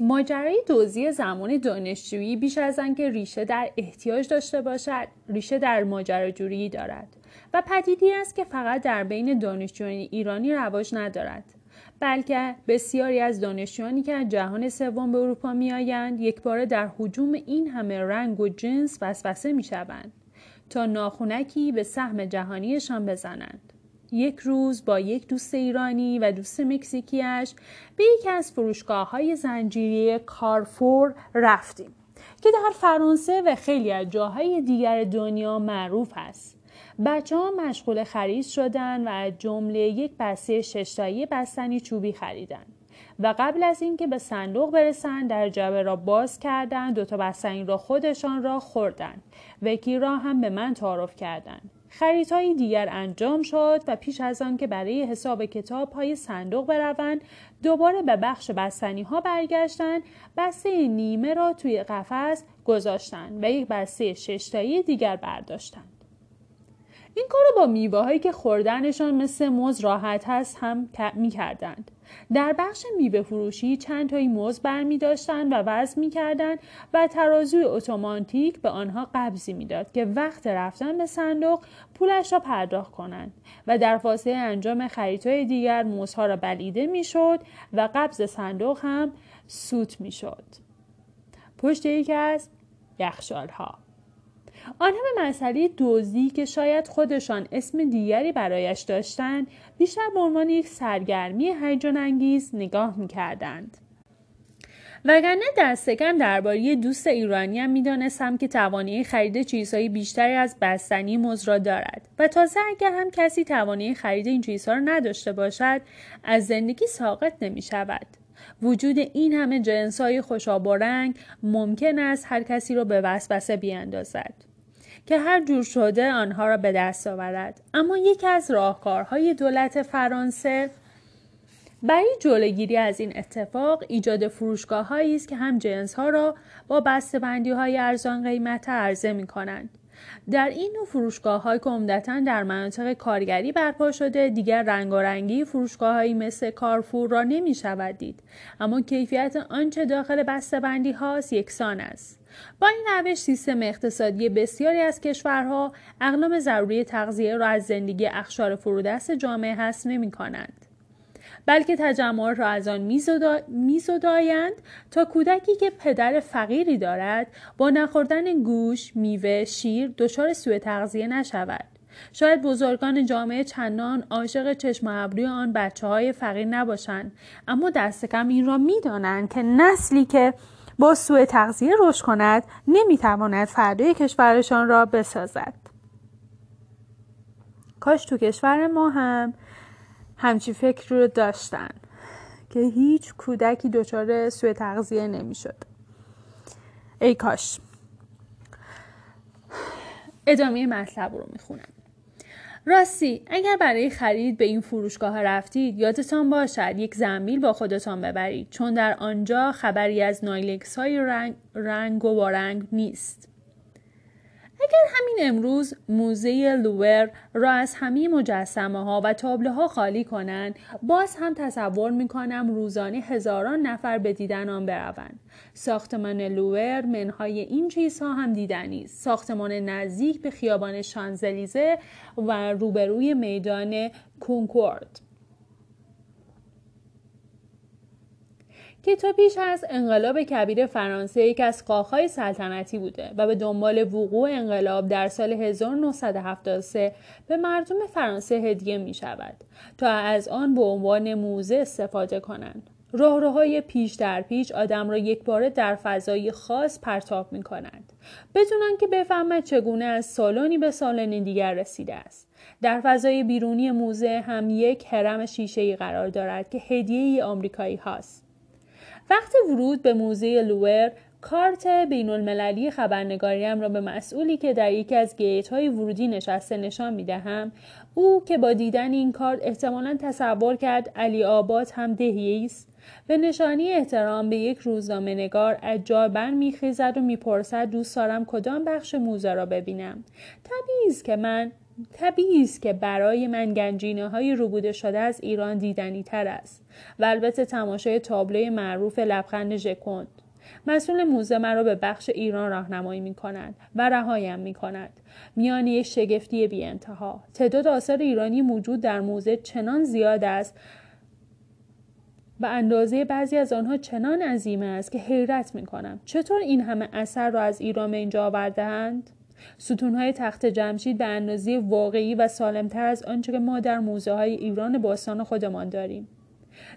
ماجرای دوزی زمان دانشجویی بیش از آنکه ریشه در احتیاج داشته باشد ریشه در ماجراجویی دارد و پدیدی است که فقط در بین دانشجویان ایرانی رواج ندارد بلکه بسیاری از دانشجویانی که از جهان سوم به اروپا میآیند یکباره در حجوم این همه رنگ و جنس وسوسه می‌شوند تا ناخونکی به سهم جهانیشان بزنند. یک روز با یک دوست ایرانی و دوست مکزیکیش به یکی از فروشگاه های زنجیری کارفور رفتیم که در فرانسه و خیلی از جاهای دیگر دنیا معروف است. بچه ها مشغول خرید شدن و از جمله یک بسته ششتایی بستنی چوبی خریدن و قبل از اینکه به صندوق برسند در جبه را باز کردند دو تا بستنی را خودشان را خوردند و یکی را هم به من تعارف کردند خریدهای دیگر انجام شد و پیش از آن که برای حساب کتاب های صندوق بروند دوباره به بخش بستنی ها برگشتند بسته نیمه را توی قفس گذاشتند و یک بسته ششتایی دیگر برداشتند این کار با میوه هایی که خوردنشان مثل موز راحت هست هم می کردند. در بخش میوه فروشی چند تایی موز برمی داشتند و وزن می و ترازوی اتوماتیک به آنها قبضی می‌داد که وقت رفتن به صندوق پولش را پرداخت کنند و در فاصله انجام خریدهای دیگر موزها را بلیده می‌شد و قبض صندوق هم سوت می‌شد. پشت یکی از یخشال ها آنها به مسئله دوزی که شاید خودشان اسم دیگری برایش داشتند بیشتر به عنوان یک سرگرمی هیجان انگیز نگاه می‌کردند وگرنه دست کم درباره دوست ایرانی هم می‌دانستم که توانایی خرید چیزهای بیشتری از بستنی مز را دارد و تازه اگر هم کسی توانایی خرید این چیزها را نداشته باشد از زندگی ساقط نمی شود. وجود این همه جنس های خوشاب رنگ ممکن است هر کسی را به وسوسه بیاندازد. که هر جور شده آنها را به دست آورد اما یکی از راهکارهای دولت فرانسه برای جلوگیری از این اتفاق ایجاد فروشگاه است که هم جنس ها را با بسته‌بندی های ارزان قیمت عرضه می کنند. در این نوع فروشگاه های که عمدتا در مناطق کارگری برپا شده دیگر رنگارنگی فروشگاه هایی مثل کارفور را نمی شود دید اما کیفیت آنچه داخل بسته‌بندی هاست یکسان است با این روش سیستم اقتصادی بسیاری از کشورها اقلام ضروری تغذیه را از زندگی اخشار فرودست جامعه حس نمی کنند. بلکه تجمعات را از آن میزدایند تا کودکی که پدر فقیری دارد با نخوردن گوش، میوه، شیر دچار سوء تغذیه نشود. شاید بزرگان جامعه چندان عاشق چشم ابروی آن بچه های فقیر نباشند اما دست کم این را می‌دانند که نسلی که با سوء تغذیه رشد کند نمی‌تواند فردای کشورشان را بسازد کاش تو کشور ما هم همچی فکر رو داشتن که هیچ کودکی دچار سوء تغذیه نمی‌شد. ای کاش. ادامه مطلب رو می‌خونم. راستی اگر برای خرید به این فروشگاه رفتید یادتان باشد یک زنبیل با خودتان ببرید چون در آنجا خبری از نایلکس های رنگ, رنگ و بارنگ نیست. اگر همین امروز موزه لوور را از همه مجسمه ها و تابلوها خالی کنند باز هم تصور می کنم روزانه هزاران نفر به دیدن آن بروند. ساختمان لوور منهای این چیزها هم دیدنی است. ساختمان نزدیک به خیابان شانزلیزه و روبروی میدان کنکورد. که تا پیش از انقلاب کبیر فرانسه یک از قاخهای سلطنتی بوده و به دنبال وقوع انقلاب در سال 1973 به مردم فرانسه هدیه می شود تا از آن به عنوان موزه استفاده کنند. راهروهای پیش در پیش آدم را یک باره در فضای خاص پرتاب می کنند. بدون که بفهمد چگونه از سالونی به سالن دیگر رسیده است. در فضای بیرونی موزه هم یک حرم شیشه قرار دارد که هدیه آمریکایی هاست. وقت ورود به موزه لوور کارت بین المللی خبرنگاریم را به مسئولی که در یکی از گیت های ورودی نشسته نشان می دهم او که با دیدن این کارت احتمالا تصور کرد علی آباد هم دهی است به نشانی احترام به یک روزنامه نگار از جا برمیخیزد و می‌پرسد دوست دارم کدام بخش موزه را ببینم. طبیعی است که من طبیعی است که برای من گنجینه های روبوده شده از ایران دیدنی تر است و البته تماشای تابلوی معروف لبخند ژکوند مسئول موزه مرا به بخش ایران راهنمایی می کند و رهایم می کند. میان شگفتی بی انتها. تعداد آثار ایرانی موجود در موزه چنان زیاد است و اندازه بعضی از آنها چنان عظیم است که حیرت می کنم. چطور این همه اثر را از ایران به اینجا آوردهاند؟ ستونهای تخت جمشید به اندازه واقعی و سالمتر از آنچه که ما در موزه های ایران باستان خودمان داریم.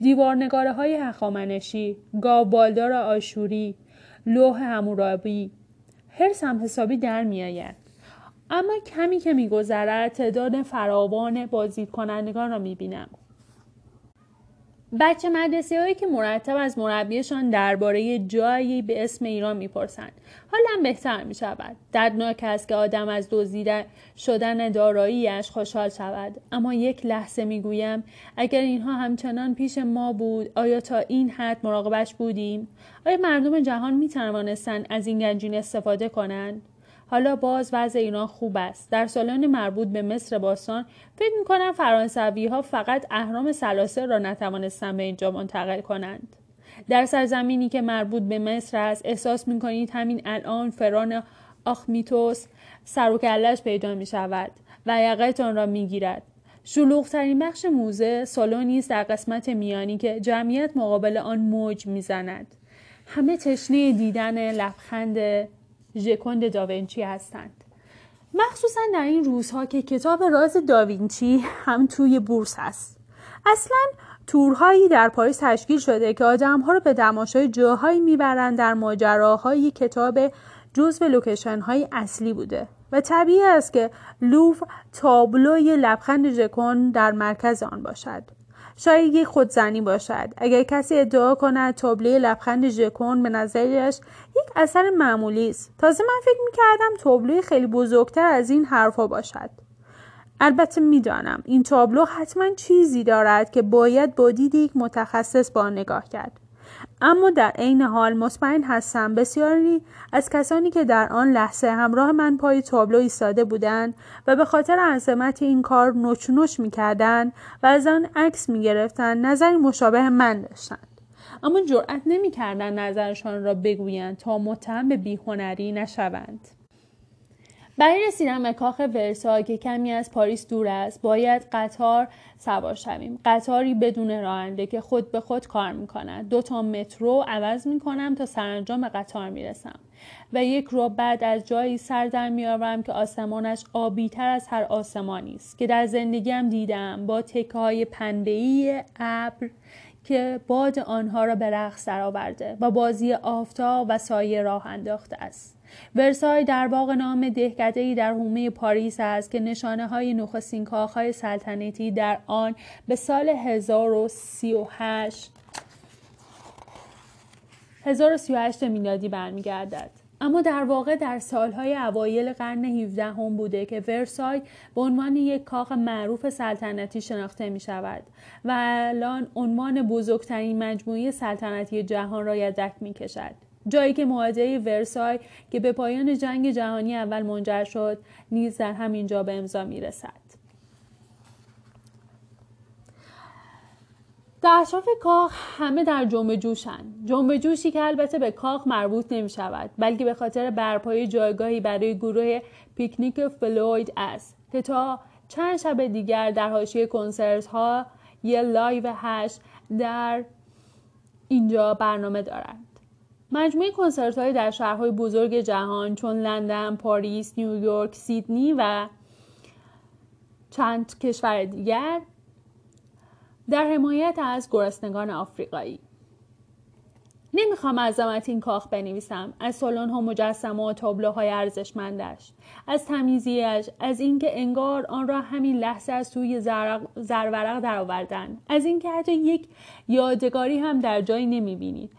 دیوارنگاره های هخامنشی، گاوبالدار آشوری، لوح همورابی، هرس هم حسابی در میآید. اما کمی که میگذرد تعداد فراوان بازدید کنندگان را می‌بینم بچه مدرسه هایی که مرتب از مربیشان درباره جایی به اسم ایران می‌پرسند. حالا بهتر می شود دردناک است که آدم از دزدیده شدن داراییش خوشحال شود. اما یک لحظه می‌گویم اگر اینها همچنان پیش ما بود آیا تا این حد مراقبش بودیم؟ آیا مردم جهان می توانستند از این گنجین استفاده کنند؟ حالا باز وضع ایران خوب است. در سالن مربوط به مصر باستان فکر می‌کنم فرانسوی ها فقط اهرام سلاسه را نتوانستند به اینجا منتقل کنند. در سرزمینی که مربوط به مصر است احساس می‌کنید همین الان فران آخمیتوس سر و پیدا می شود و یقتان را می گیرد. شلوغترین بخش موزه سالونی است در قسمت میانی که جمعیت مقابل آن موج می‌زند. همه تشنه دیدن لبخند ژکوند داوینچی هستند. مخصوصا در این روزها که کتاب راز داوینچی هم توی بورس هست. اصلا تورهایی در پاریس تشکیل شده که آدمها رو به تماشای جاهایی می‌برند در ماجراهای کتاب جزو لوکیشن های اصلی بوده. و طبیعی است که لوور تابلوی لبخند ژکوند در مرکز آن باشد. شاید یک خودزنی باشد. اگر کسی ادعا کند تابلوی لبخند ژکوند به نظرش یک اثر معمولی است. تازه من فکر می‌کردم تابلوی خیلی بزرگتر از این حرفها باشد. البته می‌دانم این تابلو حتما چیزی دارد که باید با دید یک متخصص با نگاه کرد. اما در عین حال مطمئن هستم بسیاری از کسانی که در آن لحظه همراه من پای تابلو ایستاده بودند و به خاطر عظمت این کار نوچ می‌کردند و از آن عکس می‌گرفتند نظری مشابه من داشتند. اما جرأت نمی‌کردند نظرشان را بگویند تا متهم به بیهنری نشوند. برای رسیدن به کاخ ورسای که کمی از پاریس دور است باید قطار سوار شویم. قطاری بدون راننده که خود به خود کار می‌کند. دو تا مترو عوض می‌کنم تا سرانجام قطار می‌رسم. و یک رو بعد از جایی سر در میآورم که آسمانش آبی تر از هر آسمانی است. که در زندگیم دیدم با تکه های پنبه‌ای ابر که باد آنها را به رقص درآورده و بازی آفتاب و سایه راه انداخته است. ورسای در واقع نام دهکدهای در حومه پاریس است که نشانه های نخستین کاخهای سلطنتی در آن به سال 1038 1038 میلادی برمیگردد اما در واقع در سالهای اوایل قرن 17 هم بوده که ورسای به عنوان یک کاخ معروف سلطنتی شناخته می شود و الان عنوان بزرگترین مجموعه سلطنتی جهان را یدک می کشد. جایی که معاهده ورسای که به پایان جنگ جهانی اول منجر شد نیز در همین جا به امضا می رسد. در اطراف کاخ همه در جنب و جوشن جنب و جوشی که البته به کاخ مربوط نمی شود بلکه به خاطر برپایی جایگاهی برای گروه پینک فلوید است که تا چند شب دیگر در حاشیه کنسرت های Live هشت در اینجا برنامه دارند مجموعه کنسرت های در شهرهای بزرگ جهان چون لندن، پاریس، نیویورک، سیدنی و چند کشور دیگر در حمایت از گرسنگان آفریقایی. نمی‌خوام عظمت این کاخ بنویسم از سالن ها مجسمه و تابلوهای ارزشمندش از تمیزیش از اینکه انگار آن را همین لحظه از توی زرورق درآوردن از اینکه حتی یک یادگاری هم در جایی نمی‌بینید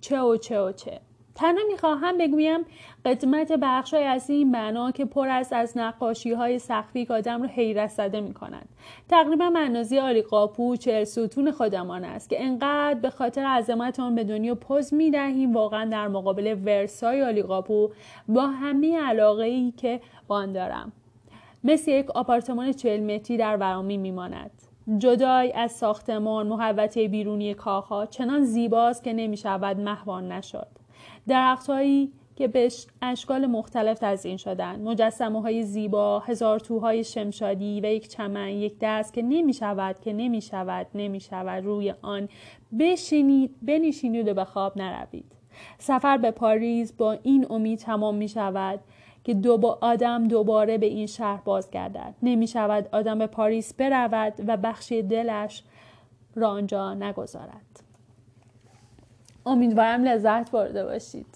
چه و چه و چه تنها می‌خواهم بگویم قدمت بخش های از این بنا که پر است از نقاشی های سخفی که آدم رو حیرت زده می کنند. تقریبا منازی آلی قاپو چهل ستون خودمان است که انقدر به خاطر عظمت آن به دنیا پوز می دهیم واقعا در مقابل ورسای آلی قاپو با همه علاقه ای که با آن دارم. مثل یک آپارتمان چهل متری در ورامی میماند جدای از ساختمان محوطه بیرونی کاخها چنان زیباست که نمی شود محوان نشد. درختهایی که به اشکال مختلف تزیین شدن مجسمه های زیبا هزار توهای شمشادی و یک چمن یک دست که نمی شود که نمی شود نمی شود روی آن بشینید بنشینید و به خواب نروید. سفر به پاریس با این امید تمام می شود که دو آدم دوباره به این شهر بازگردد. نمی شود آدم به پاریس برود و بخشی دلش را آنجا نگذارد. امیدوارم لذت برده باشید.